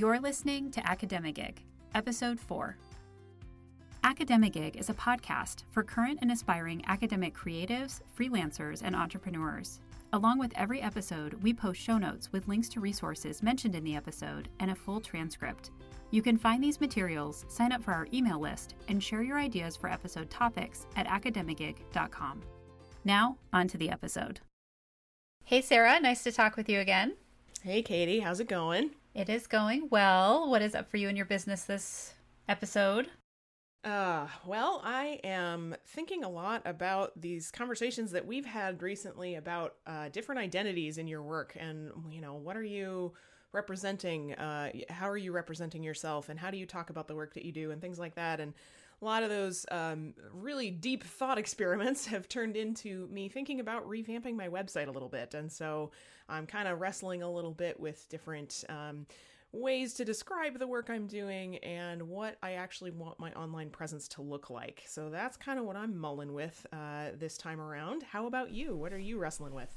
You're listening to Academigig, Episode 4. Academigig is a podcast for current and aspiring academic creatives, freelancers, and entrepreneurs. Along with every episode, we post show notes with links to resources mentioned in the episode and a full transcript. You can find these materials, sign up for our email list, and share your ideas for episode topics at academigig.com. Now, on to the episode. Hey, Sarah, nice to talk with you again. Hey, Katie, how's it going? It is going well. What is up for you in your business this episode? Uh, well, I am thinking a lot about these conversations that we've had recently about uh, different identities in your work and, you know, what are you representing? Uh, how are you representing yourself? And how do you talk about the work that you do and things like that? And a lot of those um, really deep thought experiments have turned into me thinking about revamping my website a little bit. And so I'm kind of wrestling a little bit with different. Um, ways to describe the work I'm doing and what I actually want my online presence to look like. So that's kind of what I'm mulling with uh, this time around. How about you? What are you wrestling with?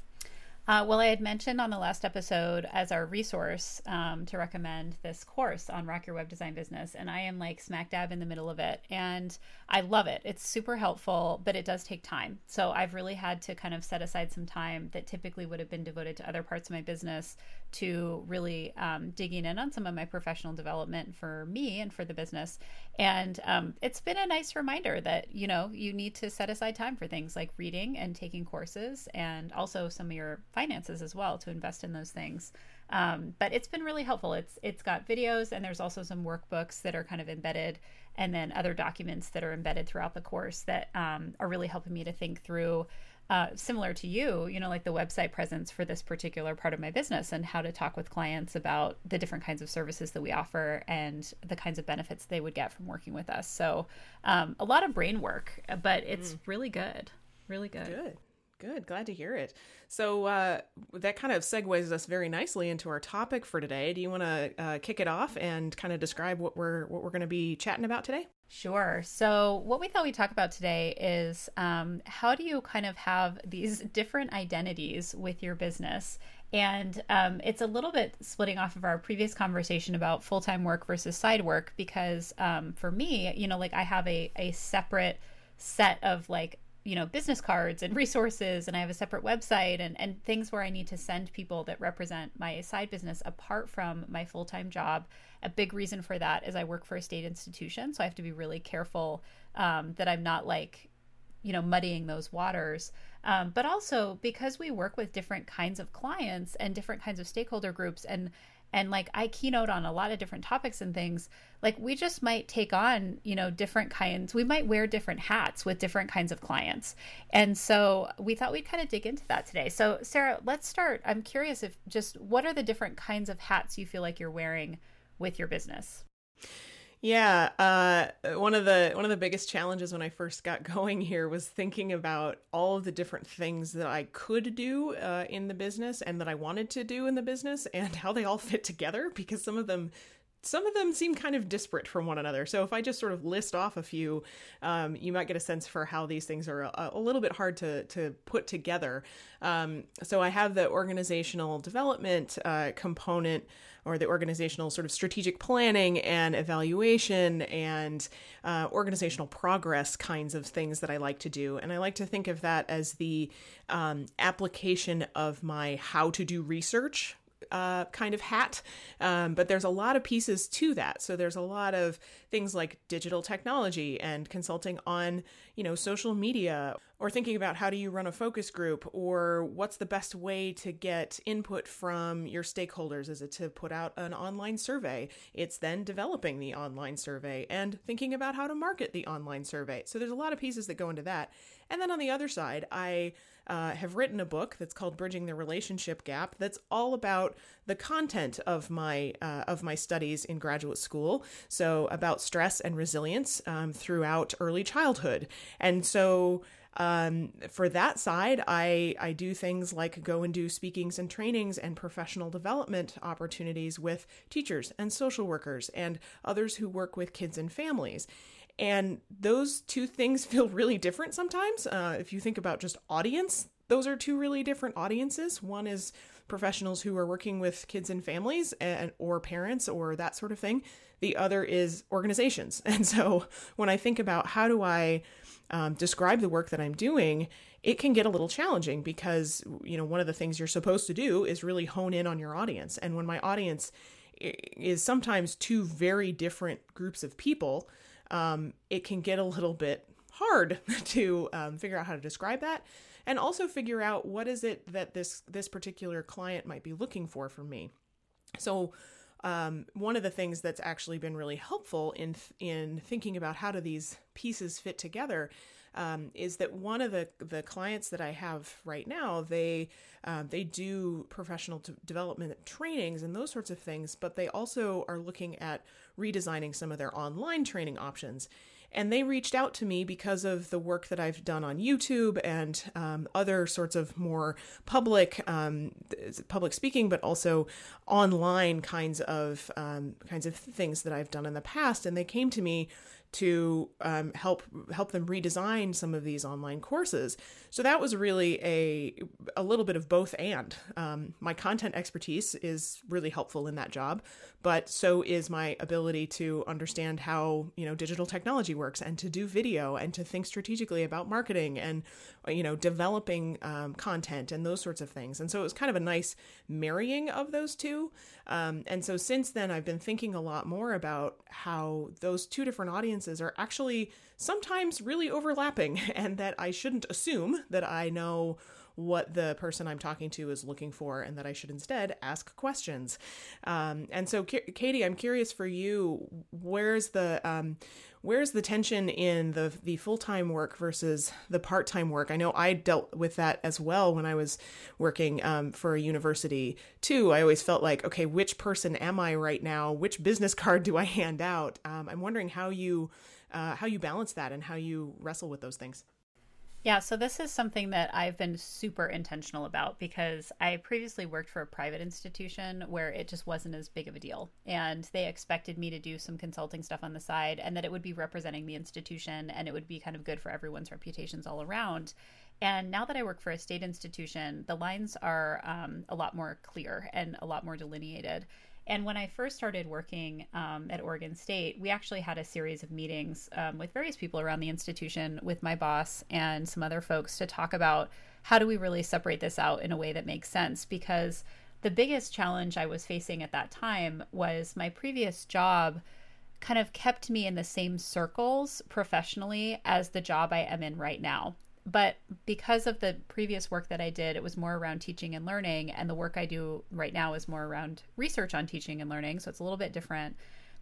Uh, well, I had mentioned on the last episode as our resource um, to recommend this course on Rock Your Web Design Business, and I am like smack dab in the middle of it. And I love it. It's super helpful, but it does take time. So I've really had to kind of set aside some time that typically would have been devoted to other parts of my business to really um, digging in on some of my professional development for me and for the business. And um, it's been a nice reminder that, you know, you need to set aside time for things like reading and taking courses and also some of your finances as well to invest in those things. Um, but it's been really helpful. It's it's got videos and there's also some workbooks that are kind of embedded, and then other documents that are embedded throughout the course that um, are really helping me to think through. Uh, similar to you, you know, like the website presence for this particular part of my business and how to talk with clients about the different kinds of services that we offer and the kinds of benefits they would get from working with us. So, um, a lot of brain work, but it's mm. really good. Really good. Good. Good. Glad to hear it. So uh, that kind of segues us very nicely into our topic for today. Do you want to uh, kick it off and kind of describe what we're what we're going to be chatting about today? Sure. So what we thought we'd talk about today is um, how do you kind of have these different identities with your business and um, it's a little bit splitting off of our previous conversation about full time work versus side work because um, for me, you know, like I have a, a separate set of like you know business cards and resources and i have a separate website and, and things where i need to send people that represent my side business apart from my full-time job. A big reason for that is i work for a state institution so i have to be really careful um, that i'm not like you know muddying those waters. Um, but also because we work with different kinds of clients and different kinds of stakeholder groups and and like I keynote on a lot of different topics and things, like we just might take on, you know, different kinds, we might wear different hats with different kinds of clients. And so we thought we'd kind of dig into that today. So, Sarah, let's start. I'm curious if just what are the different kinds of hats you feel like you're wearing with your business? Yeah, uh, one of the one of the biggest challenges when I first got going here was thinking about all of the different things that I could do uh, in the business and that I wanted to do in the business and how they all fit together because some of them some of them seem kind of disparate from one another. So if I just sort of list off a few, um, you might get a sense for how these things are a, a little bit hard to to put together. Um, so I have the organizational development uh, component, or the organizational sort of strategic planning and evaluation and uh, organizational progress kinds of things that I like to do, and I like to think of that as the um, application of my how to do research uh, kind of hat. Um, but there's a lot of pieces to that. So there's a lot of things like digital technology and consulting on, you know, social media or thinking about how do you run a focus group or what's the best way to get input from your stakeholders is it to put out an online survey it's then developing the online survey and thinking about how to market the online survey so there's a lot of pieces that go into that and then on the other side i uh, have written a book that's called Bridging the Relationship Gap. That's all about the content of my uh, of my studies in graduate school. So about stress and resilience um, throughout early childhood, and so. Um, for that side, I, I do things like go and do speakings and trainings and professional development opportunities with teachers and social workers and others who work with kids and families. And those two things feel really different sometimes. Uh, if you think about just audience, those are two really different audiences. One is professionals who are working with kids and families and or parents or that sort of thing. The other is organizations. And so when I think about how do I um, describe the work that I'm doing, it can get a little challenging because you know one of the things you're supposed to do is really hone in on your audience. And when my audience is sometimes two very different groups of people, um, it can get a little bit hard to um, figure out how to describe that and also figure out what is it that this this particular client might be looking for from me. So um, one of the things that's actually been really helpful in in thinking about how do these pieces fit together um, is that one of the the clients that I have right now they um, they do professional development trainings and those sorts of things, but they also are looking at redesigning some of their online training options. And they reached out to me because of the work that I've done on YouTube and um, other sorts of more public um, public speaking, but also online kinds of um, kinds of things that I've done in the past. And they came to me to um, help help them redesign some of these online courses. So that was really a a little bit of both and. Um, my content expertise is really helpful in that job, but so is my ability to understand how you know digital technology works and to do video and to think strategically about marketing and you know developing um, content and those sorts of things. And so it was kind of a nice marrying of those two. Um, and so since then, I've been thinking a lot more about how those two different audiences are actually sometimes really overlapping, and that I shouldn't assume that I know what the person I'm talking to is looking for, and that I should instead ask questions. Um, and so, Katie, I'm curious for you, where's the um, where's the tension in the the full time work versus the part time work? I know I dealt with that as well when I was working um, for a university too. I always felt like, okay, which person am I right now? Which business card do I hand out? Um, I'm wondering how you uh, how you balance that and how you wrestle with those things. Yeah, so this is something that I've been super intentional about because I previously worked for a private institution where it just wasn't as big of a deal. And they expected me to do some consulting stuff on the side and that it would be representing the institution and it would be kind of good for everyone's reputations all around. And now that I work for a state institution, the lines are um, a lot more clear and a lot more delineated. And when I first started working um, at Oregon State, we actually had a series of meetings um, with various people around the institution, with my boss and some other folks to talk about how do we really separate this out in a way that makes sense. Because the biggest challenge I was facing at that time was my previous job kind of kept me in the same circles professionally as the job I am in right now but because of the previous work that I did, it was more around teaching and learning, and the work I do right now is more around research on teaching and learning. So it's a little bit different.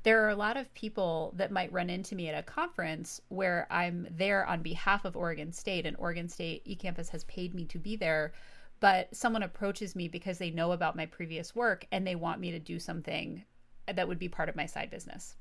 There are a lot of people that might run into me at a conference where I'm there on behalf of Oregon State, and Oregon State eCampus has paid me to be there. But someone approaches me because they know about my previous work and they want me to do something that would be part of my side business.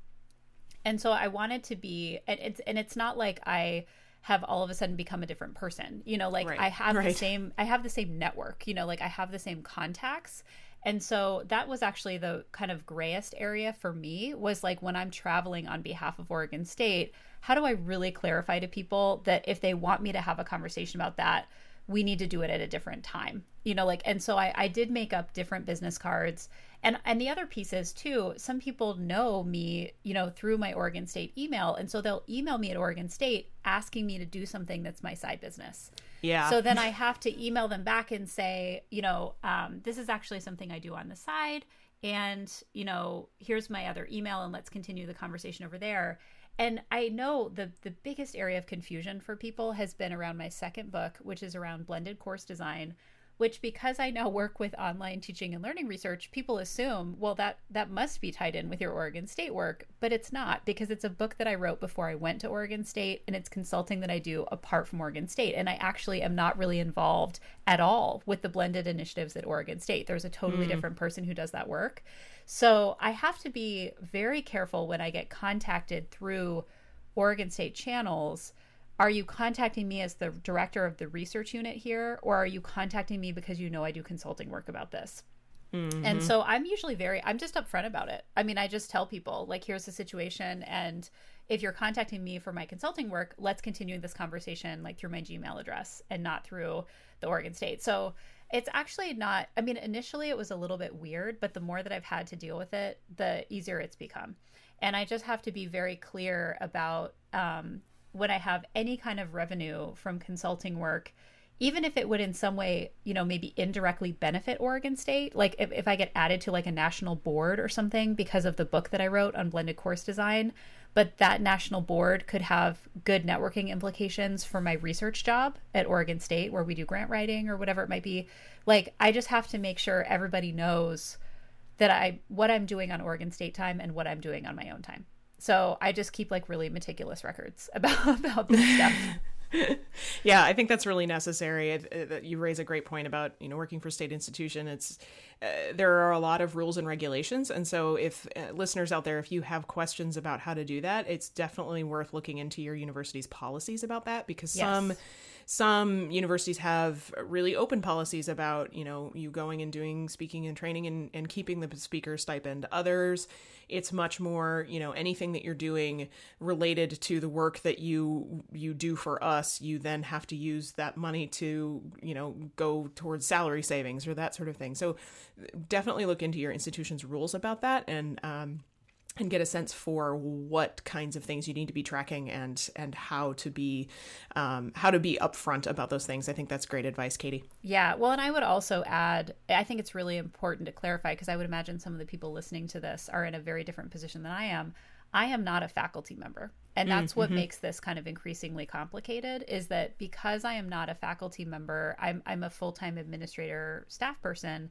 And so I wanted to be, and it's and it's not like I have all of a sudden become a different person. You know, like right. I have right. the same I have the same network, you know, like I have the same contacts. And so that was actually the kind of grayest area for me was like when I'm traveling on behalf of Oregon State, how do I really clarify to people that if they want me to have a conversation about that, we need to do it at a different time you know like and so I, I did make up different business cards. And and the other piece is too some people know me you know through my oregon state email. And so they'll email me at oregon state asking me to do something that's my side business. Yeah. So then i have to email them back and say you know um, this is actually something i do on the side and you know here's my other email and let's continue the conversation over there. And I know the the biggest area of confusion for people has been around my second book, which is around blended course design, which because I now work with online teaching and learning research, people assume, well, that that must be tied in with your Oregon State work, but it's not because it's a book that I wrote before I went to Oregon State and it's consulting that I do apart from Oregon State. And I actually am not really involved at all with the blended initiatives at Oregon State. There's a totally mm. different person who does that work. So I have to be very careful when I get contacted through Oregon State channels are you contacting me as the director of the research unit here or are you contacting me because you know I do consulting work about this? Mm-hmm. And so I'm usually very I'm just upfront about it. I mean, I just tell people like here's the situation and if you're contacting me for my consulting work, let's continue this conversation like through my Gmail address and not through the Oregon State. So it's actually not, I mean, initially it was a little bit weird, but the more that I've had to deal with it, the easier it's become. And I just have to be very clear about um, when I have any kind of revenue from consulting work even if it would in some way, you know, maybe indirectly benefit Oregon State, like if, if I get added to like a national board or something because of the book that I wrote on blended course design, but that national board could have good networking implications for my research job at Oregon State where we do grant writing or whatever it might be. Like I just have to make sure everybody knows that I what I'm doing on Oregon State time and what I'm doing on my own time. So I just keep like really meticulous records about about this stuff. yeah, I think that's really necessary. You raise a great point about you know working for state institution. It's uh, there are a lot of rules and regulations, and so if uh, listeners out there, if you have questions about how to do that, it's definitely worth looking into your university's policies about that because yes. some some universities have really open policies about you know you going and doing speaking and training and, and keeping the speaker stipend. Others it's much more you know anything that you're doing related to the work that you you do for us you then have to use that money to you know go towards salary savings or that sort of thing. So definitely look into your institution's rules about that and um, and get a sense for what kinds of things you need to be tracking and and how to be um, how to be upfront about those things. I think that's great advice, Katie. Yeah, well, and I would also add, I think it's really important to clarify because I would imagine some of the people listening to this are in a very different position than I am. I am not a faculty member. And that's mm, what mm-hmm. makes this kind of increasingly complicated is that because I am not a faculty member, I'm, I'm a full time administrator staff person.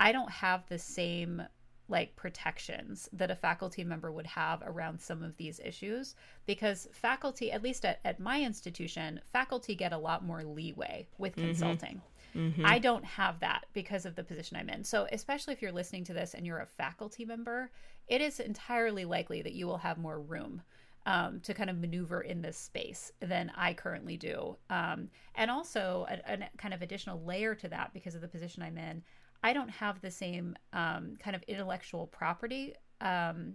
I don't have the same like protections that a faculty member would have around some of these issues because faculty at least at, at my institution faculty get a lot more leeway with mm-hmm. consulting mm-hmm. i don't have that because of the position i'm in so especially if you're listening to this and you're a faculty member it is entirely likely that you will have more room um, to kind of maneuver in this space than I currently do. Um, and also, a, a, kind of additional layer to that because of the position I'm in, I don't have the same um, kind of intellectual property um,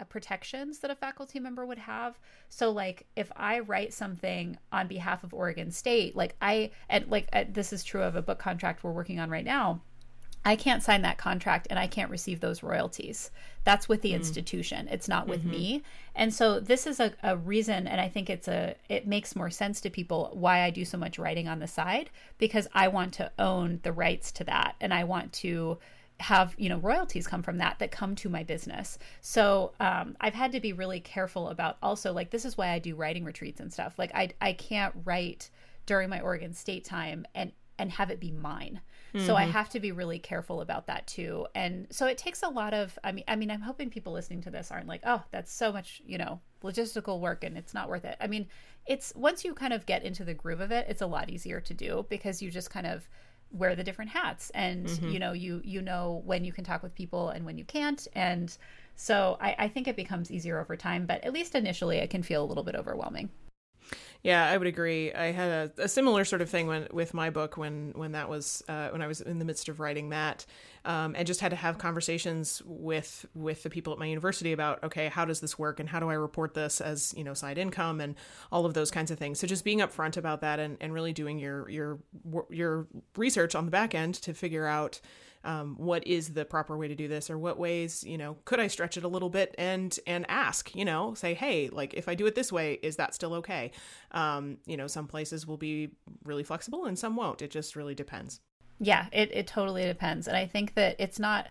uh, protections that a faculty member would have. So, like, if I write something on behalf of Oregon State, like I, and like uh, this is true of a book contract we're working on right now. I can't sign that contract and I can't receive those royalties. That's with the mm. institution. It's not with mm-hmm. me. And so this is a, a reason and I think it's a it makes more sense to people why I do so much writing on the side because I want to own the rights to that and I want to have you know royalties come from that that come to my business so um, i've had to be really careful about also like this is why i do writing retreats and stuff like i i can't write during my oregon state time and and have it be mine Mm-hmm. So I mm-hmm. have to be really careful about that too. And so it takes a lot of I mean I mean I'm hoping people listening to this aren't like, "Oh, that's so much, you know, logistical work and it's not worth it." I mean, it's once you kind of get into the groove of it, it's a lot easier to do because you just kind of wear the different hats and mm-hmm. you know you you know when you can talk with people and when you can't and so I, I think it becomes easier over time but at least initially it can feel a little bit overwhelming yeah, I would agree. I had a, a, similar sort of thing when with my book when when that was uh, when I was in the midst of writing that, um, and just had to have conversations with with the people at my university about okay, how does this work and how do I report this as you know side income and all of those kinds of things. So just being upfront about that and, and really doing your your your research on the back end to figure out um, what is the proper way to do this or what ways you know could i stretch it a little bit and and ask you know say hey like if i do it this way is that still okay? Um, you know some places will be really flexible and some won't. It just really depends. Yeah it, it totally depends. And i think that it's not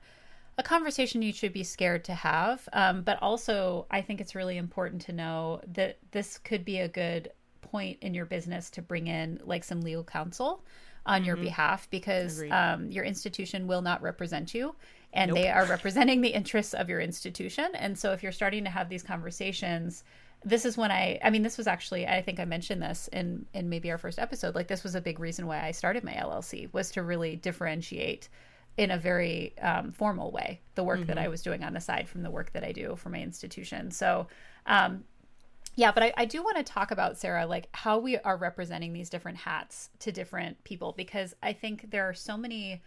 a conversation you should be scared to have. Um, but also i think it's really important to know that this could be a good point in your business to bring in like some legal counsel on mm-hmm. your behalf because um, your institution will not represent you and nope. they are representing the interests of your institution. And so if you're starting to have these conversations, this is when I I mean this was actually I think I mentioned this in in maybe our first episode like this was a big reason why I started my LLC was to really differentiate in a very um, formal way the work mm-hmm. that I was doing on the side from the work that I do for my institution. So um, yeah, but I, I do want to talk about Sarah, like how we are representing these different hats to different people because I think there are so many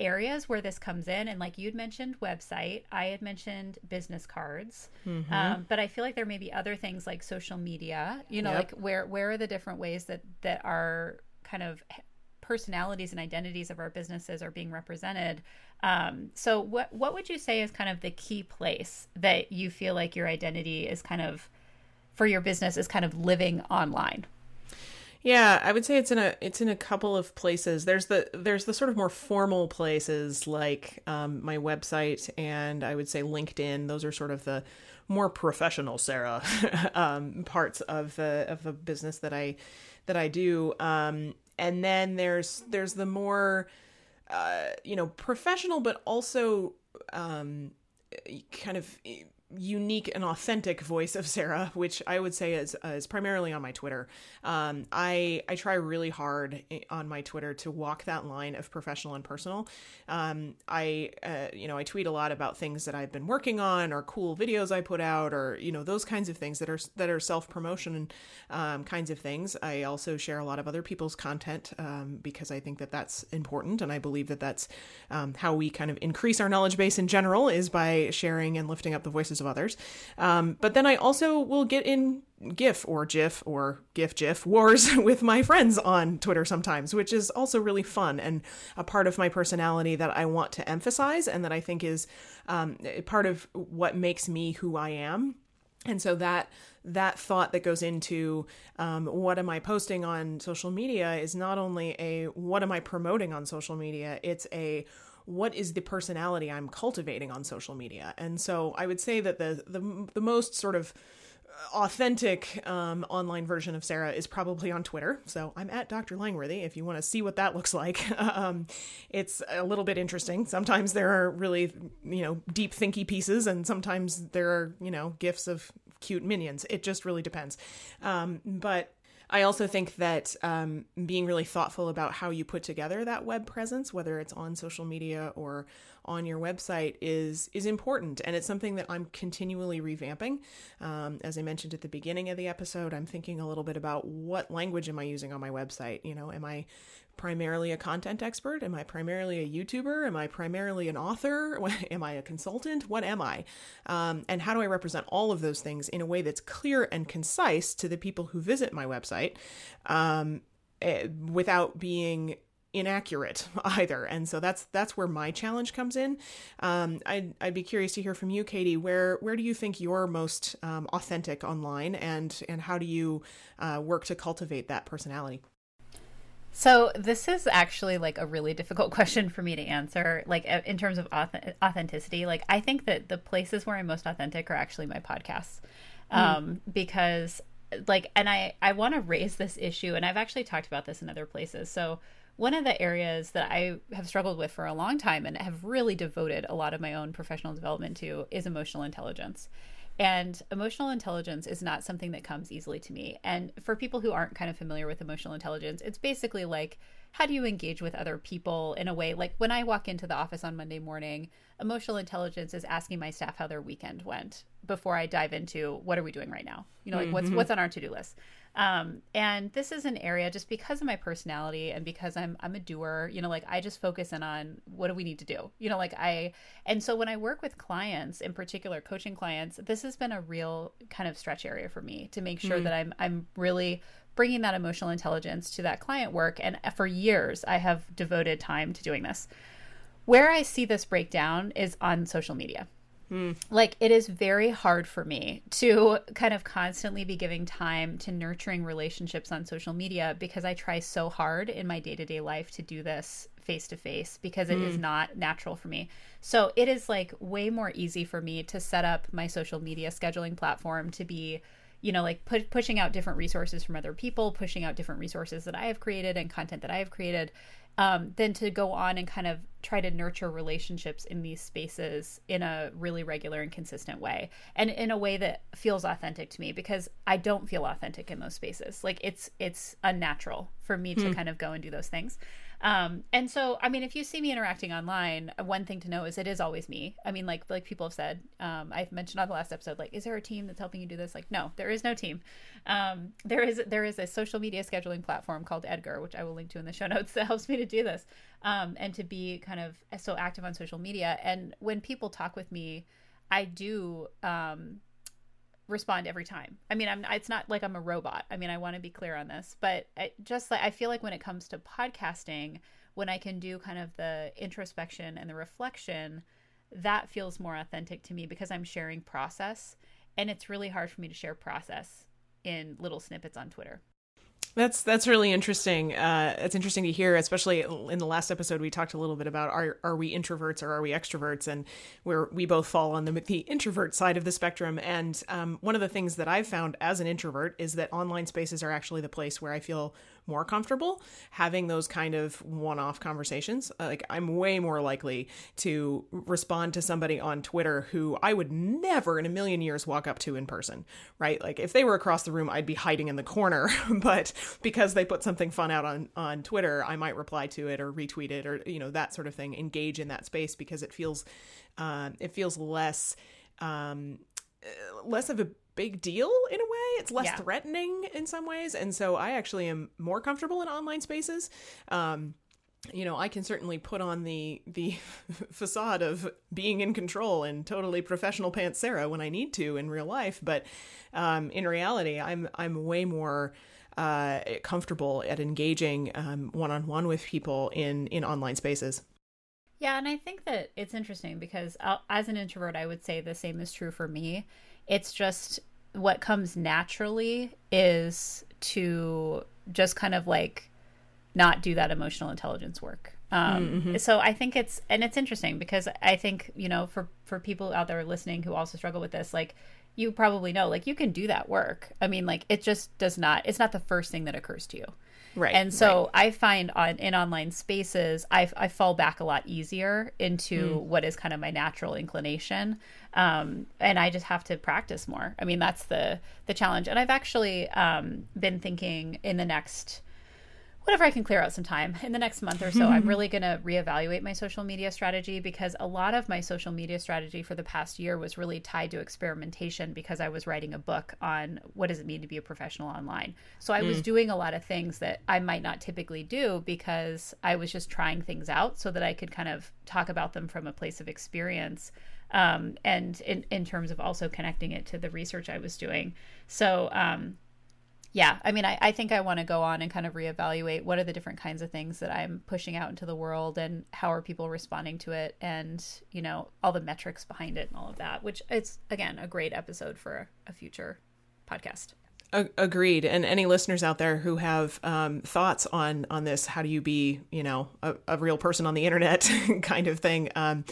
areas where this comes in, and like you'd mentioned website, I had mentioned business cards, mm-hmm. um, but I feel like there may be other things like social media. You know, yep. like where where are the different ways that that are kind of personalities and identities of our businesses are being represented. Um, so, what what would you say is kind of the key place that you feel like your identity is kind of for your business is kind of living online? Yeah, I would say it's in a it's in a couple of places. There's the there's the sort of more formal places like um, my website and I would say LinkedIn. Those are sort of the more professional Sarah um, parts of the of the business that I that I do. Um, and then there's there's the more uh, you know professional, but also um, kind of unique and authentic voice of Sarah, which I would say is uh, is primarily on my Twitter. Um, I I try really hard on my Twitter to walk that line of professional and personal. Um, I uh, you know I tweet a lot about things that I've been working on or cool videos I put out or you know those kinds of things that are that are self promotion um, kinds of things. I also share a lot of other people's content um, because I think that that's important and I believe that that's um, how we kind of increase our knowledge base in general is by sharing and lifting up the voices of others. Um, but then I also will get in GIF or GIF or GIF GIF wars with my friends on Twitter sometimes, which is also really fun and a part of my personality that I want to emphasize and that I think is um, part of what makes me who I am. And so that that thought that goes into um, what am I posting on social media is not only a what am I promoting on social media, it's a what is the personality I'm cultivating on social media. And so I would say that the the, the most sort of authentic um, online version of Sarah is probably on Twitter. So I'm at Dr. Langworthy if you want to see what that looks like. um, it's a little bit interesting. Sometimes there are really, you know, deep thinky pieces, and sometimes there are, you know, gifs of cute minions. It just really depends. Um, but I also think that um, being really thoughtful about how you put together that web presence, whether it's on social media or on your website, is is important, and it's something that I'm continually revamping. Um, as I mentioned at the beginning of the episode, I'm thinking a little bit about what language am I using on my website. You know, am I primarily a content expert? Am I primarily a YouTuber? Am I primarily an author? am I a consultant? What am I? Um, and how do I represent all of those things in a way that's clear and concise to the people who visit my website um, eh, without being inaccurate either and so that's that's where my challenge comes in um, I'd, I'd be curious to hear from you katie where where do you think you're most um, authentic online and and how do you uh, work to cultivate that personality so this is actually like a really difficult question for me to answer like in terms of authenticity. Like i think that the places where i'm most authentic are actually my podcasts. Mm. um, because like and i i want to raise this issue and i've actually talked about this in other places. So one of the areas that i have struggled with for a long time and have really devoted a lot of my own professional development to is emotional intelligence and emotional intelligence is not something that comes easily to me. And for people who aren't kind of familiar with emotional intelligence, it's basically like how do you engage with other people in a way like when I walk into the office on Monday morning, emotional intelligence is asking my staff how their weekend went before I dive into what are we doing right now? You know, like mm-hmm. what's what's on our to-do list. Um, and this is an area just because of my personality and because I'm I'm a doer, you know, like I just focus in on what do we need to do. You know, like I and so when I work with clients, in particular coaching clients, this has been a real kind of stretch area for me to make sure mm-hmm. that I'm I'm really bringing that emotional intelligence to that client work and for years I have devoted time to doing this. Where I see this breakdown is on social media. Mm. Like it is very hard for me to kind of constantly be giving time to nurturing relationships on social media because I try so hard in my day to day life to do this face to face because it mm. is hmm. not natural for me. So it is like way more easy for me to set up my social media scheduling platform to be you know like pu- pushing out different resources from other people pushing out different resources that i have created and content that i have created um, than to go on and kind of try to nurture relationships in these spaces in a really regular and consistent way and in a way that feels authentic to me because i don't feel authentic in those spaces like it's it's unnatural for me to hmm. kind of go and do those things Um, and so, I mean, if you see me interacting online, one thing to know is it is always me. I mean, like like people have said, um, I've mentioned on the last episode, like, is there a team that's helping you do this? Like, no, there is no team. Um, there is there is a social media scheduling platform called Edgar, which I will link to in the show notes, that helps me to do this um, and to be kind of so active on social media. And when people talk with me, I do um, respond every time. I mean, I'm it's not like I'm a robot. I mean, I want to be clear on this, but I, just like I feel like when it comes to podcasting, when I can do kind of the introspection and the reflection, that feels more authentic to me because I'm sharing process, and it's really hard for me to share process in little snippets on Twitter. That's that's really interesting. Uh, it's interesting to hear, especially in the last episode we talked a little bit about are are we introverts or are we extroverts, and where we both fall on the the introvert side of the spectrum. And um, one of the things that I've found as an introvert is that online spaces are actually the place where I feel more comfortable having those kind of one-off conversations. Like I'm way more likely to respond to somebody on Twitter who I would never in a million years walk up to in person, right? Like if they were across the room, I'd be hiding in the corner, but because they put something fun out on on Twitter, I might reply to it or retweet it or you know that sort of thing. Engage in that space because it feels uh, it feels less um, less of a big deal in a way. It's less yeah. threatening in some ways, and so I actually am more comfortable in online spaces. Um, you know, I can certainly put on the the facade of being in control and totally professional pants Sarah when I need to in real life, but um, in reality, I'm I'm way more uh, comfortable at engaging one on one with people in in online spaces. Yeah, and I think that it's interesting because uh, as an introvert, I would say the same is true for me. It's just what comes naturally is to just kind of like not do that emotional intelligence work. Um, mm-hmm. So I think it's and it's interesting because I think you know for for people out there listening who also struggle with this, like you probably know, like you can do that work. I mean, like it just does not. It's not the first thing that occurs to you. Right. And so right. I find on in online spaces, I, I fall back a lot easier into mm. what is kind of my natural inclination, um, and I just have to practice more. I mean, that's the the challenge. And I've actually um, been thinking in the next whenever I can clear out some time in the next month or so, I'm really going to reevaluate my social media strategy because a lot of my social media strategy for the past year was really tied to experimentation because I was writing a book on what does it mean to be a professional online. So I mm. was doing a lot of things that I might not typically do because I was just trying things out so that I could kind of talk about them from a place of experience. Um, and in, in terms of also connecting it to the research I was doing. So, um, yeah, I mean, I, I think I want to go on and kind of reevaluate what are the different kinds of things that I'm pushing out into the world and how are people responding to it and, you know, all the metrics behind it and all of that, which it's, again, a great episode for a future podcast. Agreed. And any listeners out there who have um, thoughts on on this, how do you be, you know, a, a real person on the internet kind of thing, um,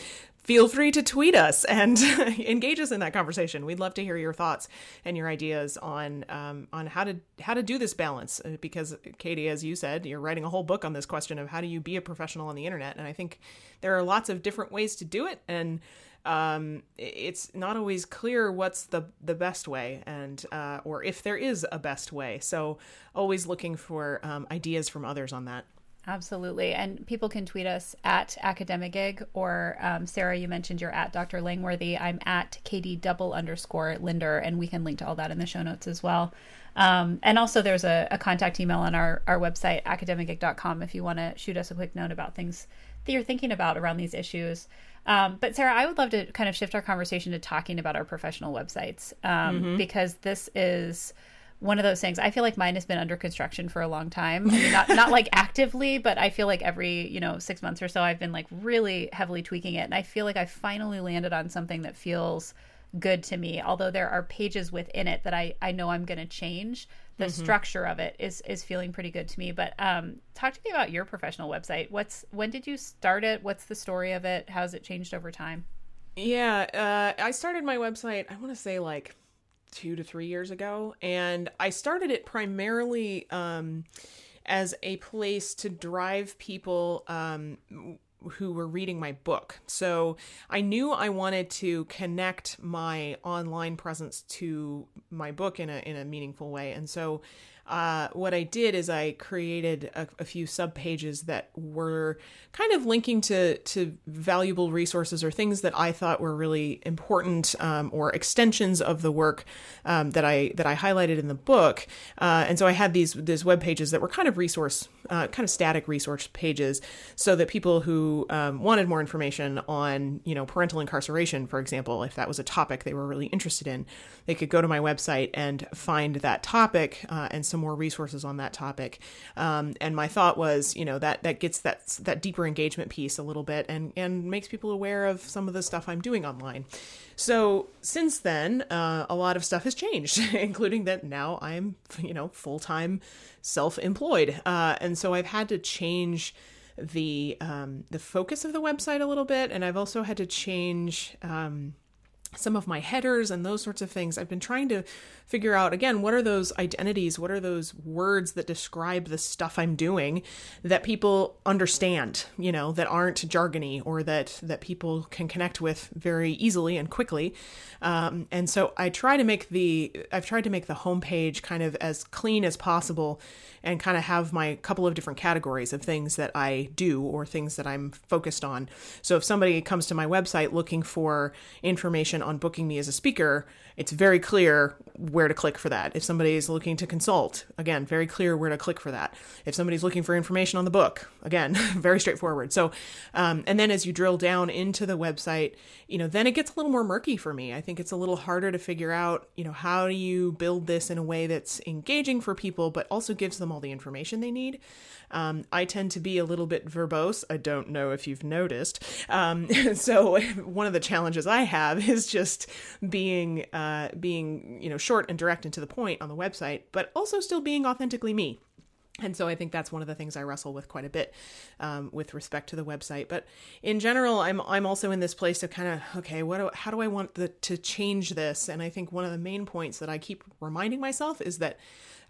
feel free to tweet us and engage us in that conversation. We'd love to hear your thoughts and your ideas on um, on how to how to do this balance. Uh, because Katie, as you said, you're writing a whole book on this question of how do you be a professional on the internet, and I think there are lots of different ways to do it, and um, it's not always clear what's the the best way, and uh, or if there is a best way. So always looking for um, ideas from others on that. Absolutely. And people can tweet us at academigig or um, Sarah, you mentioned you're at Dr. Langworthy. I'm at Katie double underscore Linder, and we can link to all that in the show notes as well. Um, and also, there's a, a, contact email on our, our website, academigig.com, if you want to shoot us a quick note about things that you're thinking about around these issues. Um, but Sarah, I would love to kind of shift our conversation to talking about our professional websites um, mm-hmm. because this is one of those things. I feel like mine has been under construction for a long time. I mean, not not like actively, but I feel like every you know six months or so, I've been like really heavily tweaking it, and I feel like I finally landed on something that feels good to me. Although there are pages within it that I I know I'm going to change. The mm-hmm. structure of it is is feeling pretty good to me. But um, talk to me about your professional website. What's when did you start it? What's the story of it? How's it changed over time? Yeah, uh, I started my website. I want to say like two to three years ago, and I started it primarily um, as a place to drive people um, who were reading my book. So I knew I wanted to connect my online presence to my book in a in a meaningful way, and so uh, what I did is I created a, a few sub pages that were kind of linking to to valuable resources or things that I thought were really important um, or extensions of the work um, that I that I highlighted in the book. Uh, and so I had these these web pages that were kind of resource, uh, kind of static resource pages, so that people who um, wanted more information on you know parental incarceration, for example, if that was a topic they were really interested in, they could go to my website and find that topic uh, and some more resources on that topic. Um, and my thought was, you know, that that gets that that deeper engagement piece a little bit and and makes people aware of some of the stuff I'm doing online. So since then, uh, a lot of stuff has changed, including that now I'm, you know, full time self employed, uh, and so I've had to change the um, the focus of the website a little bit, and I've also had to change. Um, some of my headers and those sorts of things. I've been trying to figure out again what are those identities, what are those words that describe the stuff I'm doing that people understand, you know, that aren't jargony or that that people can connect with very easily and quickly. Um, and so I try to make the I've tried to make the homepage kind of as clean as possible and kind of have my couple of different categories of things that I do or things that I'm focused on. So if somebody comes to my website looking for information on booking me as a speaker, it's very clear where to click for that. If somebody is looking to consult, again, very clear where to click for that. If somebody's looking for information on the book, again, very straightforward. So, um, and then as you drill down into the website, you know, then it gets a little more murky for me. I think it's a little harder to figure out, you know, how do you build this in a way that's engaging for people, but also gives them all the information they need. Um, I tend to be a little bit verbose. I don't know if you've noticed. Um, so one of the challenges I have is just being uh, being you know short and direct and to the point on the website, but also still being authentically me. And so I think that's one of the things I wrestle with quite a bit um, with respect to the website. But in general, I'm I'm also in this place of kind of okay, what do, how do I want the, to change this? And I think one of the main points that I keep reminding myself is that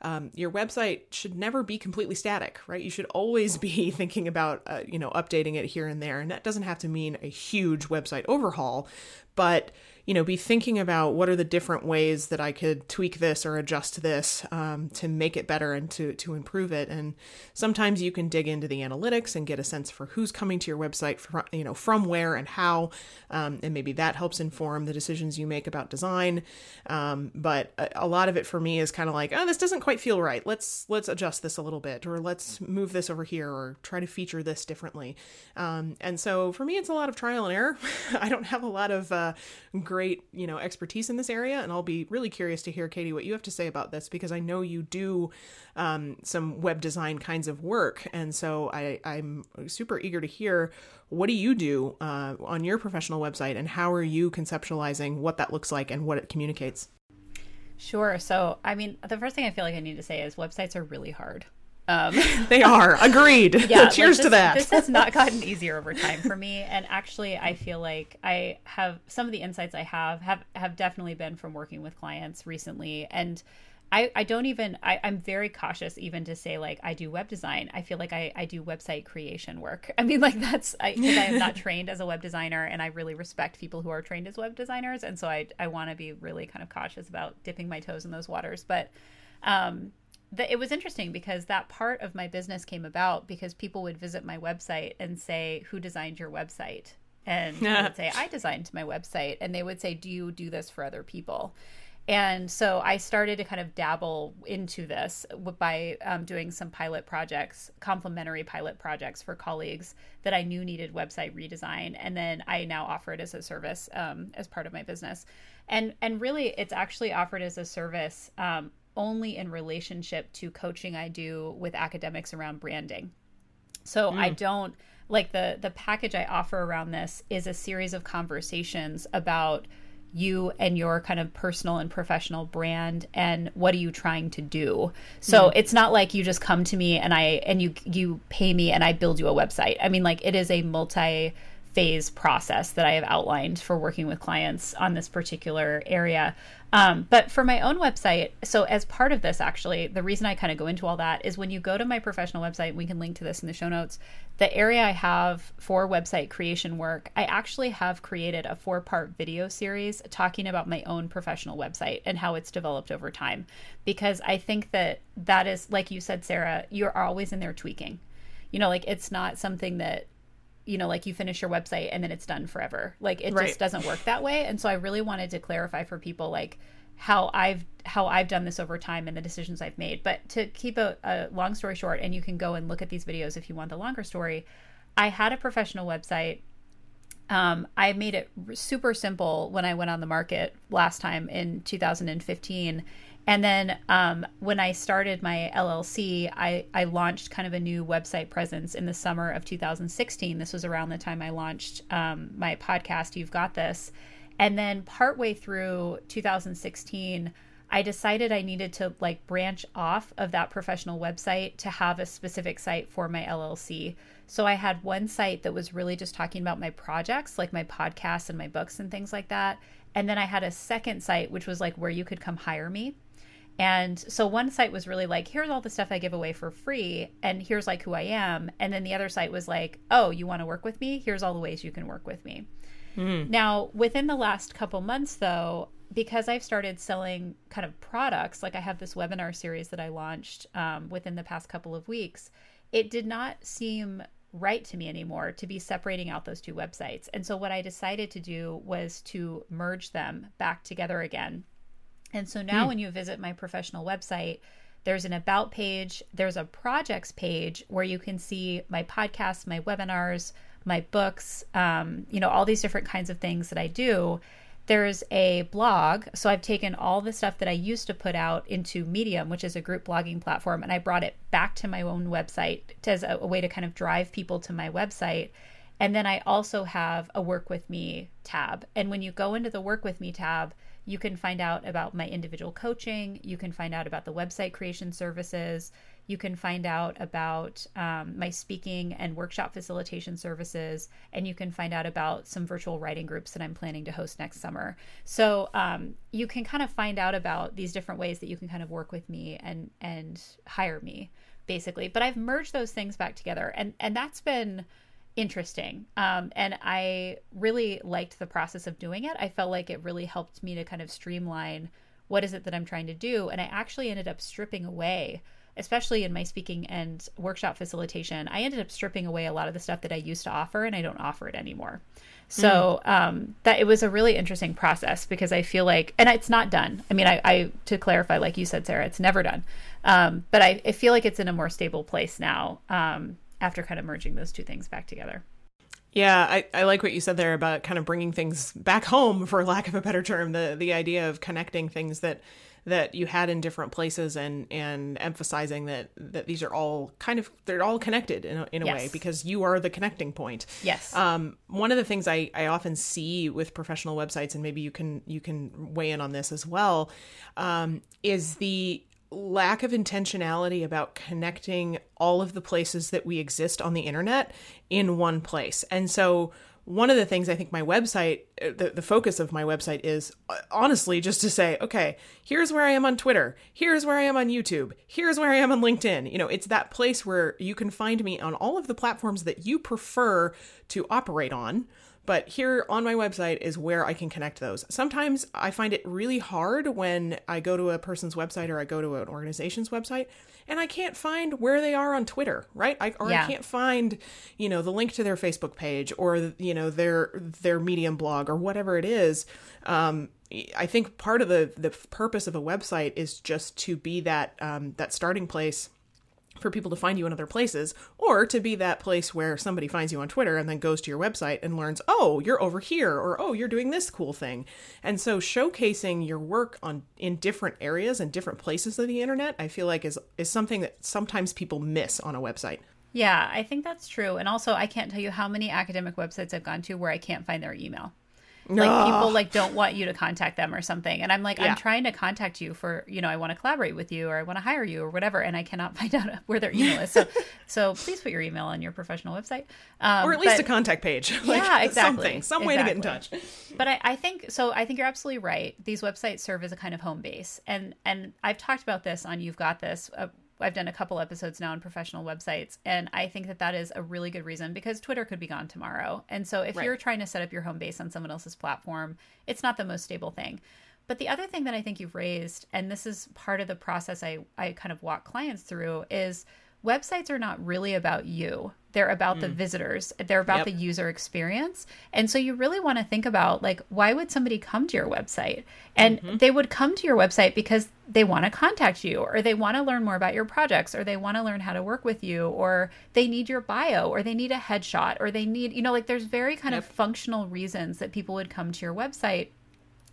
um, your website should never be completely static, right? You should always be thinking about, uh, you know, updating it here and there. And that doesn't have to mean a huge website overhaul, but you know, be thinking about what are the different ways that I could tweak this or adjust this um, to make it better and to to improve it. And sometimes you can dig into the analytics and get a sense for who's coming to your website, from, you know, from where and how, um, and maybe that helps inform the decisions you make about design. Um, but a, a, lot of it for me is kind of like, oh, this doesn't quite feel right. Let's let's adjust this a little bit, or let's move this over here, or try to feature this differently. Um, and so for me, it's a lot of trial and error. I don't have a lot of uh, great, you know, expertise in this area, and I'll be really curious to hear, Katie, what you have to say about this because I know you do um, some web design kinds of work, and so I, I'm super eager to hear what do you do uh, on your professional website, and how are you conceptualizing what that looks like and what it communicates. Sure. So, I mean, the first thing I feel like I need to say is websites are really hard. Um, they are agreed. Yeah, cheers like this, to that. this has not gotten easier over time for me, and actually, I feel like I have some of the insights I have have have definitely been from working with clients recently, and I, I don't even I, I'm very cautious even to say like I do web design. I feel like I, I do website creation work. I mean like that's I I am not trained as a web designer and I really respect people who are trained as web designers and so I I want to be really kind of cautious about dipping my toes in those waters. But um that it was interesting because that part of my business came about because people would visit my website and say, "Who designed your website?" And I would say, "I designed my website," and they would say, "Do you do this for other people?" And so I started to kind of dabble into this by um, doing some pilot projects, complimentary pilot projects for colleagues that I knew needed website redesign, and then I now offer it as a service um, as part of my business. And and really, it's actually offered as a service um, only in relationship to coaching I do with academics around branding. So mm. I don't like the the package I offer around this is a series of conversations about you and your kind of personal and professional brand and what are you trying to do so mm. it's not like you just come to me and i and you you pay me and i build you a website i mean like it is a multi phase process that I have outlined for working with clients on this particular area. Um, but for my own website, so as part of this, actually, the reason I kind of go into all that is when you go to my professional website, we can link to this in the show notes. The area I have for website creation work, I actually have created a four part video series talking about my own professional website and how it's developed over time. Because I think that that is, like you said, Sarah, you're always in there tweaking. You know, like it's not something that you know, like you finish your website and then it's done forever. Like it right. just doesn't work that way. And so I really wanted to clarify for people like how I've how I've done this over time and the decisions I've made. But to keep a, a long story short, and you can go and look at these videos if you want the longer story. I had a professional website. Um, I made it super simple when I went on the market last time in 2015 and then um, when I started my LLC, I, I launched kind of a new website presence in the summer of 2016. This was around the time I launched um, my podcast, You've Got This. And then partway through 2016, I decided I needed to like branch off of that professional website to have a specific site for my LLC. So I had one site that was really just talking about my projects, like my podcasts and my books and things like that. And then I had a second site, which was like where you could come hire me. And so one site was really like, here's all the stuff I give away for free, and here's like who I am. And then the other site was like, oh, you want to work with me? Here's all the ways you can work with me. Mm. Now, within the last couple months, though, because I've started selling kind of products, like I have this webinar series that I launched um, within the past couple of weeks, it did not seem right to me anymore to be separating out those two websites. And so, what I decided to do was to merge them back together again and so now mm. when you visit my professional website, there's an about page, there's a projects page where you can see my podcasts, my webinars, my books, um, you know, all these different kinds of things that I do. There's a blog. So I've taken all the stuff that I used to put out into Medium, which is a group blogging platform, and I brought it back to my own website as a, a way to kind of drive people to my website. And then I also have a work with me tab. And when you go into the work with me tab, you can find out about my individual coaching. You can find out about the website creation services. You can find out about um, my speaking and workshop facilitation services. And you can find out about some virtual writing groups that I'm planning to host next summer. So um, you can kind of find out about these different ways that you can kind of work with me and, and hire me, basically. But I've merged those things back together. And, and that's been interesting. Um, and I really liked the process of doing it. I felt like it really helped me to kind of streamline what is it that I'm trying to do. And I actually ended up stripping away, especially in my speaking and workshop facilitation, I ended up stripping away a lot of the stuff that I used to offer and I don't offer it anymore. So mm. um, that it was a really interesting process because I feel like, and it's not done. I mean, I, I to clarify, like you said, Sarah, it's never done. Um, but I, I, feel like it's in a more stable place now. Um, after kind of merging those two things back together. Yeah, I, I like what you said there about kind of bringing things back home, for lack of a better term. The the idea of connecting things that that you had in different places and and emphasizing that that these are all kind of they're all connected in a, in a yes. way because you are the connecting point. Yes. Um, one of the things I I often see with professional websites, and maybe you can you can weigh in on this as well, um, is the lack of intentionality about connecting all of the places that we exist on the internet in one place. And so one of the things I think my website, uh, the, the focus of my website is uh, honestly just to say, okay, here's where I am on Twitter. Here's where I am on YouTube. Here's where I am on LinkedIn. You know, it's that place where you can find me on all of the platforms that you prefer to operate on. But here on my website is where I can connect those. Sometimes I find it really hard when I go to a person's website or I go to an organization's website and I can't find where they are on Twitter, right? I, or yeah. I can't find, you know, the link to their Facebook page or you know their their Medium blog or whatever it is. Um, I think part of the the purpose of a website is just to be that um, that starting place for people to find you in other places, or to be that place where somebody finds you on Twitter and then goes to your website and learns, oh, you're over here, or oh, you're doing this cool thing. And so showcasing your work on in different areas and different places of the internet, I feel like is is something that sometimes people miss on a website. Yeah, I think that's true. And also I can't tell you how many academic websites I've gone to where I can't find their email. Like people like don't want you to contact them or something and i'm like Yeah. i'm trying to contact you for you know i want to collaborate with you or i want to hire you or whatever and i cannot find out where their email is so so please put your email on your professional website um, or at least but- a contact page. like, Yeah, exactly. Something, some way to get in touch. But I, I think so i think you're absolutely right these websites serve as a kind of home base and and i've talked about this on you've got this uh, i've done a couple episodes now on professional websites and i think that that is a really good reason because twitter could be gone tomorrow. And so if Right. you're trying to set up your home base on someone else's platform it's not the most stable thing. But the other thing that i think you've raised and this is part of the process i i kind of walk clients through is websites are not really about you they're about the mm. visitors they're about Yep. the user experience. And so you really want to think about like why would somebody come to your website? And mm-hmm. they would come to your website because they want to contact you or they want to learn more about your projects or they want to learn how to work with you or they need your bio or they need a headshot or they need you know like there's very kind of functional reasons that people would come to your website.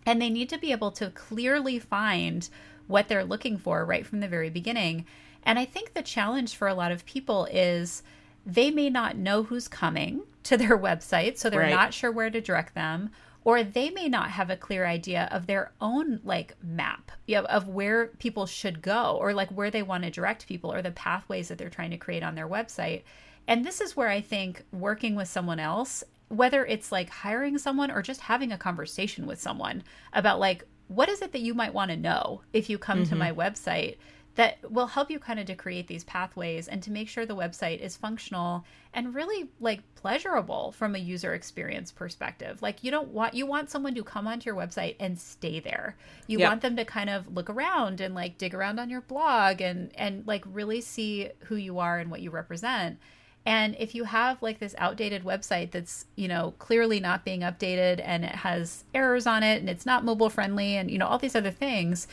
And they need to be able to clearly find what they're looking for right from the very beginning. And I think the challenge for a lot of people is they may not know who's coming to their website, so they're Right. not sure where to direct them, or they may not have a clear idea of their own like map you know, of where people should go or like where they want to direct people or the pathways that they're trying to create on their website. And this is where I think working with someone else whether it's like hiring someone or just having a conversation with someone about like what is it that you might want to know if you come to mm-hmm. my website that will help you kind of to create these pathways and to make sure the website is functional and really like pleasurable from a user experience perspective. Like you don't want you want someone to come onto your website and stay there. You Yep. want them to kind of look around and like dig around on your blog and and like really see who you are and what you represent. And if you have like this outdated website that's, you know, clearly not being updated and it has errors on it and it's not mobile friendly and, you know, all these other things,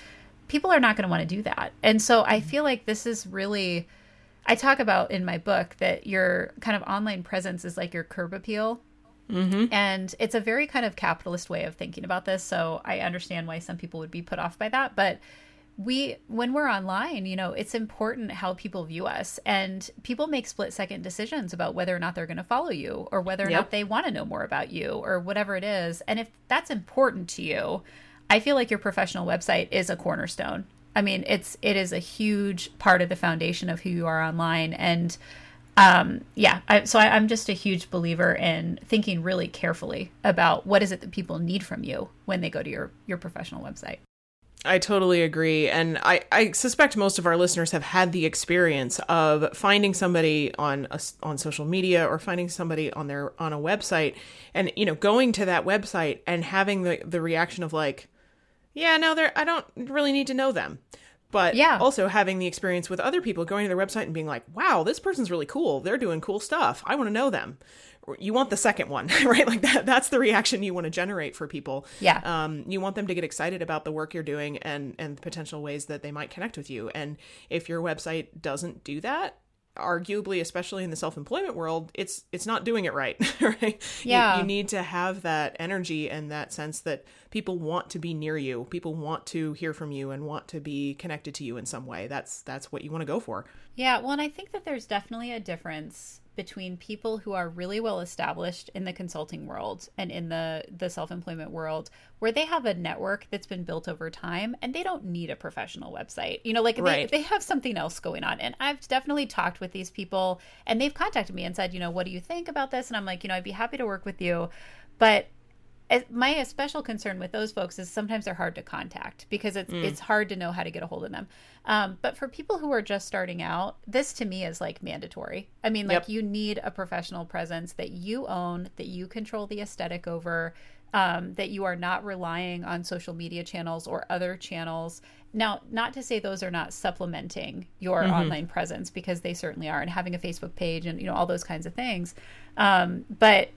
people are not going to want to do that. And so I feel like this is really, I talk about in my book that your kind of online presence is like your curb appeal. Mm-hmm. And it's a very kind of capitalist way of thinking about this. So I understand why some people would be put off by that. But we when we're online you know it's important how people view us and people make split second decisions about whether or not they're going to follow you or whether or Yep. not they want to know more about you or whatever it is and if that's important to you i feel like your professional website is a cornerstone. I mean it's it is a huge part of the foundation of who you are online. And um yeah I, so I, i'm just a huge believer in thinking really carefully about what is it that people need from you when they go to your your professional website. I totally agree. And I, I suspect most of our listeners have had the experience of finding somebody on a, on social media or finding somebody on their on a website and you know going to that website and having the the reaction of like yeah no they're I don't really need to know them. But Yeah. also having the experience with other people going to their website and being like wow this person's really cool. They're doing cool stuff. I want to know them. You want the second one right? Like that that's the reaction you want to generate for people. Yeah. um, you want them to get excited about the work you're doing and and the potential ways that they might connect with you. And if your website doesn't do that arguably especially in the self-employment world it's it's not doing it right right? You- Yeah. you, need to have that energy and that sense that people want to be near you. People want to hear from you and want to be connected to you in some way. That's that's what you want to go for. Yeah, well, and I think that there's definitely a difference between people who are really well established in the consulting world and in the the self-employment world where they have a network that's been built over time and they don't need a professional website. You know, like Right. they, they have something else going on. And I've definitely talked with these people and they've contacted me and said, you know, what do you think about this? And I'm like, you know, I'd be happy to work with you. But my special concern with those folks is sometimes they're hard to contact because it's it's hard to know how to get a hold of them. Um, but for people who are just starting out, this to me is like mandatory. I mean, like Yep. you need a professional presence that you own, that you control the aesthetic over, um, that you are not relying on social media channels or other channels. Now, not to say those are not supplementing your online presence because they certainly are, and having a Facebook page and you know all those kinds of things. Um, but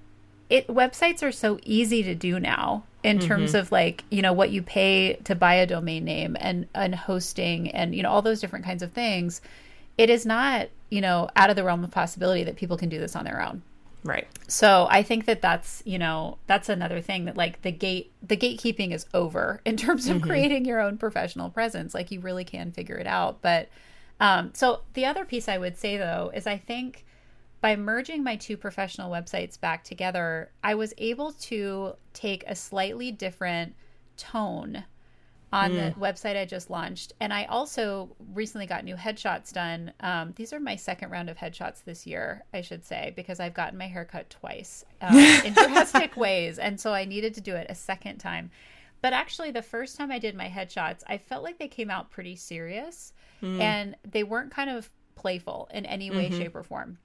it websites are so easy to do now in terms of like you know what you pay to buy a domain name and and hosting and you know all those different kinds of things. It is not you know out of the realm of possibility that people can do this on their own. Right. So i think that that's you know that's another thing that like the gate the gatekeeping is over in terms of creating your own professional presence. Like you really can figure it out. But um so the other piece i would say though is i think by merging my two professional websites back together, I was able to take a slightly different tone on mm. the website I just launched. And I also recently got new headshots done. Um, these are my second round of headshots this year, I should say, because I've gotten my hair cut twice um, in drastic ways. And so I needed to do it a second time. But actually, the first time I did my headshots, I felt like they came out pretty serious mm. and they weren't kind of playful in any way, mm-hmm. shape, or form.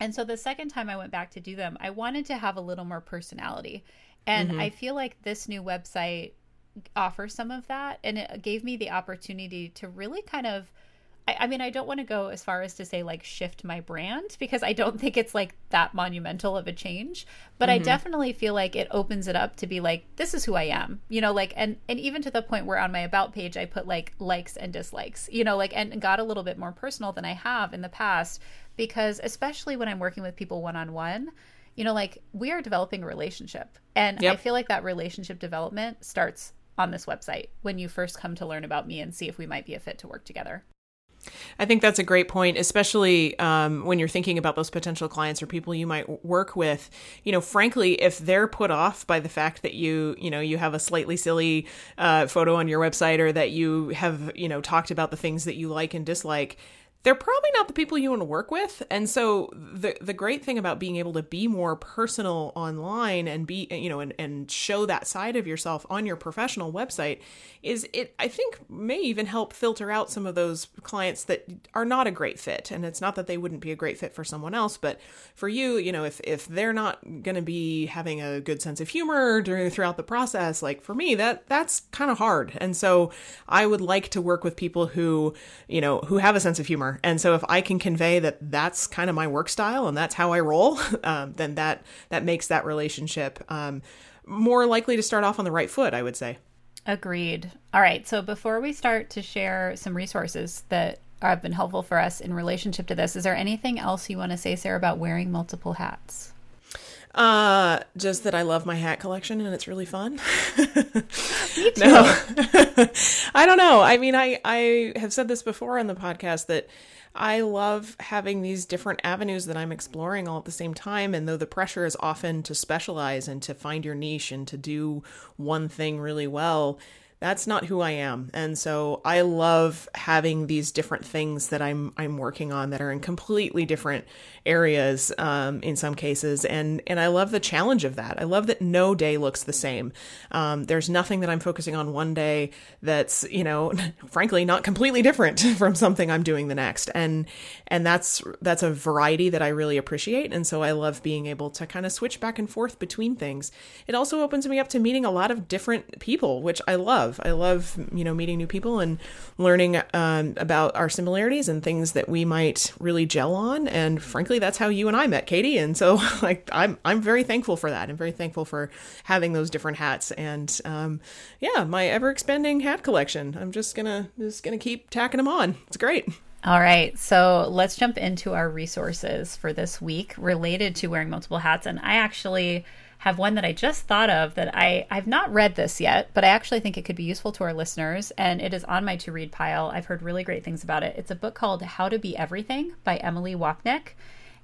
And so the second time I went back to do them, I wanted to have a little more personality. And mm-hmm. I feel like this new website offers some of that and it gave me the opportunity to really kind of I, I mean i don't want to go as far as to say like shift my brand because i don't think it's like that monumental of a change but mm-hmm. i definitely feel like it opens it up to be like this is who i am you know like and and even to the point where on my about page i put like likes and dislikes you know like and got a little bit more personal than i have in the past because especially when i'm working with people one on one you know like we are developing a relationship and yep. i feel like that relationship development starts on this website when you first come to learn about me and see if we might be a fit to work together. I think that's a great point, especially um, when you're thinking about those potential clients or people you might work with. You know, frankly, if they're put off by the fact that you, you know, you have a slightly silly uh, photo on your website or that you have, you know, talked about the things that you like and dislike, they're probably not the people you want to work with. And so the the great thing about being able to be more personal online and be you know and, and show that side of yourself on your professional website is it I think may even help filter out some of those clients that are not a great fit. And it's not that they wouldn't be a great fit for someone else, but for you, you know, if if they're not going to be having a good sense of humor during throughout the process, like for me that that's kind of hard. And so I would like to work with people who, you know, who have a sense of humor and so if I can convey that that's kind of my work style and that's how I roll, um, then that that makes that relationship um, more likely to start off on the right foot. I would say. Agreed. All right. So before we start to share some resources that have been helpful for us in relationship to this, is there anything else you want to say, Sarah, about wearing multiple hats? Uh, just that I love my hat collection and it's really fun. Me too. no, I don't know. I mean, I I have said this before on the podcast that I love having these different avenues that I'm exploring all at the same time. And though the pressure is often to specialize and to find your niche and to do one thing really well, that's not who I am. And so I love having these different things that I'm I'm working on that are in completely different areas um, in some cases, and and I love the challenge of that. I love that no day looks the same. Um, there's nothing that I'm focusing on one day that's you know, frankly, not completely different from something I'm doing the next, and and that's that's a variety that I really appreciate, and so I love being able to kind of switch back and forth between things. It also opens me up to meeting a lot of different people, which I love love. I love, you know, meeting new people and learning um, about our similarities and things that we might really gel on. And frankly, that's how you and I met, Katie. And so, like, I'm I'm very thankful for that. I'm very thankful for having those different hats. And um, yeah, my ever expanding hat collection. I'm just gonna just gonna keep tacking them on. It's great. All right, so let's jump into our resources for this week related to wearing multiple hats. And I actually have one that I just thought of that I, I've not read this yet, but I actually think it could be useful to our listeners. And it is on my to read pile. I've heard really great things about it. It's a book called How to Be Everything by Emily Wapnick.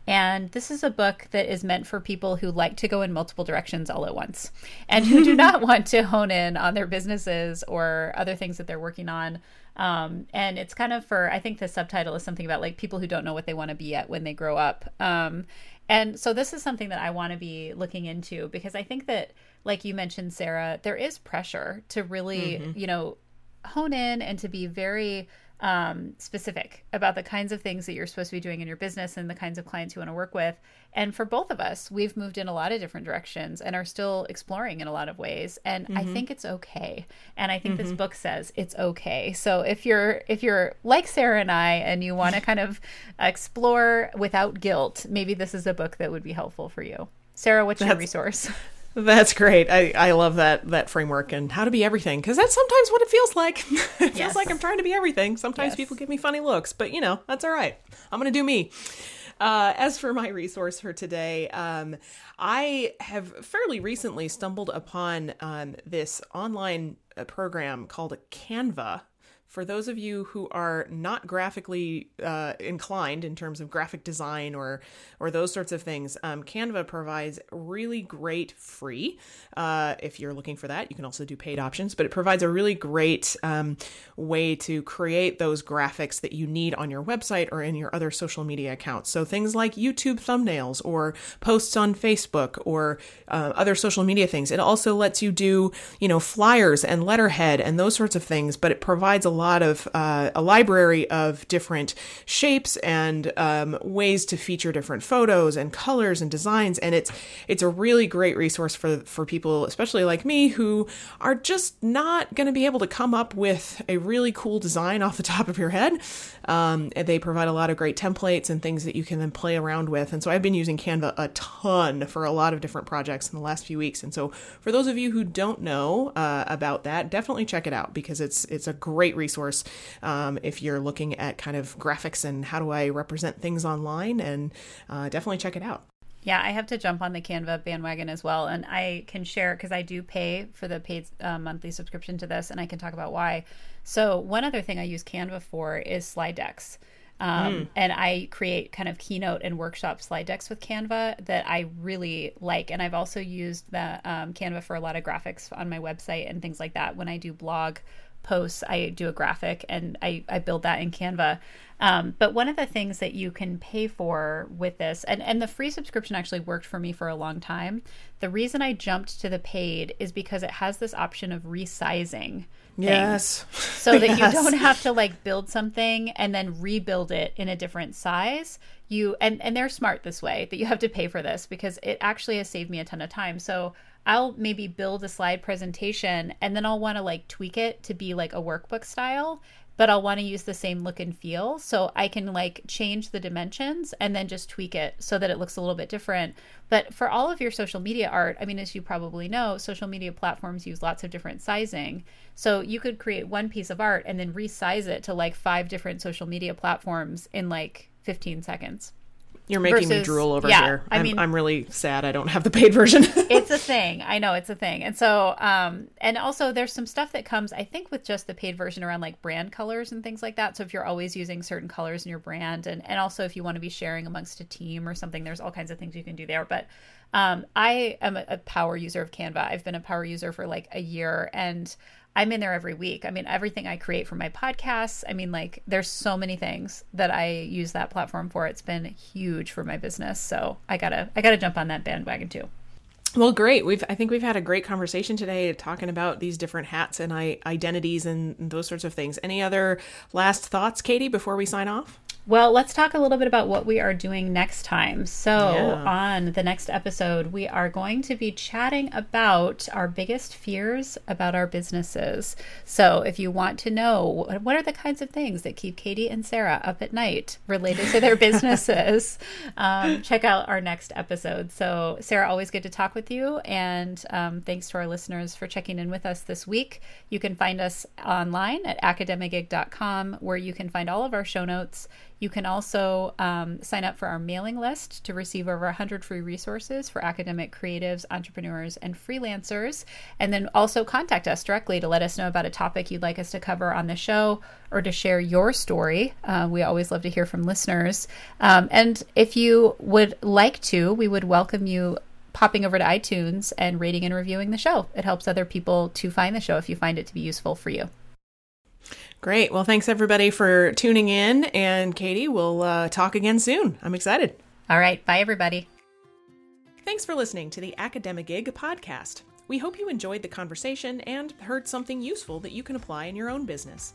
And this is a book that is meant for people who like to go in multiple directions all at once and who do not want to hone in on their businesses or other things that they're working on. Um, and it's kind of for, I think the subtitle is something about like people who don't know what they want to be at when they grow up. Um, and so this is something that I want to be looking into because I think that, like you mentioned, Sarah, there is pressure to really, mm-hmm. you know, hone in and to be very um, specific about the kinds of things that you're supposed to be doing in your business and the kinds of clients you want to work with. And for both of us, we've moved in a lot of different directions and are still exploring in a lot of ways. And mm-hmm. I think it's okay. And I think mm-hmm. this book says it's okay. So if you're if you're like Sarah and I and you want to kind of explore without guilt, maybe this is a book that would be helpful for you. Sarah, what's That's, your resource? That's great. I, I love that that framework and how to be everything because that's sometimes what it feels like. it feels like I'm trying to be everything. Sometimes yes. people give me funny looks, but you know that's all right. I'm gonna do me. Uh, as for my resource for today, um, I have fairly recently stumbled upon um, this online uh, program called Canva for those of you who are not graphically uh, inclined in terms of graphic design or or those sorts of things, um, Canva provides really great free. Uh, if you're looking for that, you can also do paid options, but it provides a really great um, way to create those graphics that you need on your website or in your other social media accounts. So things like YouTube thumbnails or posts on Facebook or uh, other social media things. It also lets you do, you know, flyers and letterhead and those sorts of things, but it provides a lot of uh, a library of different shapes and um, ways to feature different photos and colors and designs. And it's it's a really great resource for for people, especially like me, who are just not going to be able to come up with a really cool design off the top of your head. Um, they provide a lot of great templates and things that you can then play around with. And so I've been using Canva a ton for a lot of different projects in the last few weeks. And so for those of you who don't know uh, about that, definitely check it out because it's it's a great resource um, if you're looking at kind of graphics and how do I represent things online. And uh, definitely check it out. Yeah, I have to jump on the Canva bandwagon as well. And I can share because I do pay for the paid uh, monthly subscription to this, and I can talk about why. So, one other thing I use Canva for is slide decks. Um, mm. And I create kind of keynote and workshop slide decks with Canva that I really like. And I've also used the um, Canva for a lot of graphics on my website and things like that. When I do blog posts, I do a graphic and I, I build that in Canva. Um, but one of the things that you can pay for with this, and, and the free subscription actually worked for me for a long time. The reason I jumped to the paid is because it has this option of resizing. Yes. So that yes. you don't have to like build something and then rebuild it in a different size. You and and they're smart this way that you have to pay for this because it actually has saved me a ton of time. So I'll maybe build a slide presentation and then I'll want to like tweak it to be like a workbook style but I'll want to use the same look and feel. So I can like change the dimensions and then just tweak it so that it looks a little bit different. But for all of your social media art, I mean, as you probably know, social media platforms use lots of different sizing. So you could create one piece of art and then resize it to like five different social media platforms in like 15 seconds. You're making versus, me drool over yeah, here. I'm, I mean, I'm really sad I don't have the paid version. it's a thing. I know it's a thing. And so, um, and also there's some stuff that comes, I think, with just the paid version around like brand colors and things like that. So if you're always using certain colors in your brand, and and also if you want to be sharing amongst a team or something, there's all kinds of things you can do there. But um, I am a, a power user of Canva. I've been a power user for like a year, and I'm in there every week. I mean, everything I create for my podcasts. I mean, like, there's so many things that I use that platform for. It's been huge for my business. So I gotta, I gotta jump on that bandwagon too. Well, great. We've I think we've had a great conversation today talking about these different hats and identities and those sorts of things. Any other last thoughts, Katie, before we sign off? Well, let's talk a little bit about what we are doing next time. So, yeah. on the next episode, we are going to be chatting about our biggest fears about our businesses. So, if you want to know what are the kinds of things that keep Katie and Sarah up at night related to their businesses, um, check out our next episode. So, Sarah, always good to talk with you. And um, thanks to our listeners for checking in with us this week. You can find us online at academigig.com, where you can find all of our show notes you can also um, sign up for our mailing list to receive over 100 free resources for academic creatives, entrepreneurs, and freelancers. And then also contact us directly to let us know about a topic you'd like us to cover on the show or to share your story. Uh, we always love to hear from listeners. Um, and if you would like to, we would welcome you popping over to iTunes and rating and reviewing the show. It helps other people to find the show if you find it to be useful for you. Great. Well, thanks everybody for tuning in. And Katie, we'll uh, talk again soon. I'm excited. All right. Bye, everybody. Thanks for listening to the Academigig podcast. We hope you enjoyed the conversation and heard something useful that you can apply in your own business.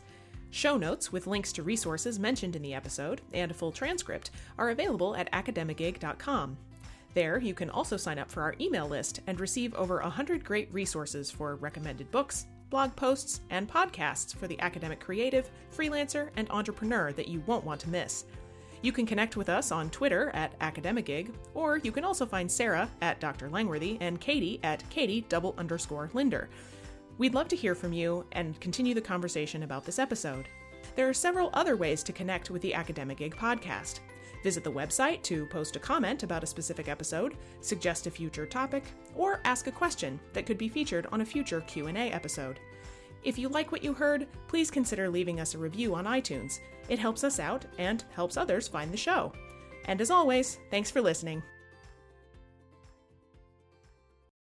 Show notes with links to resources mentioned in the episode and a full transcript are available at academigig.com. There, you can also sign up for our email list and receive over 100 great resources for recommended books, blog posts, and podcasts for the academic creative, freelancer, and entrepreneur that you won't want to miss. You can connect with us on Twitter at Academigig, or you can also find Sarah at Dr. Langworthy and Katie at Katie double underscore Linder. We'd love to hear from you and continue the conversation about this episode. There are several other ways to connect with the Academigig podcast. Visit the website to post a comment about a specific episode, suggest a future topic, or ask a question that could be featured on a future Q&A episode. If you like what you heard, please consider leaving us a review on iTunes. It helps us out and helps others find the show. And as always, thanks for listening.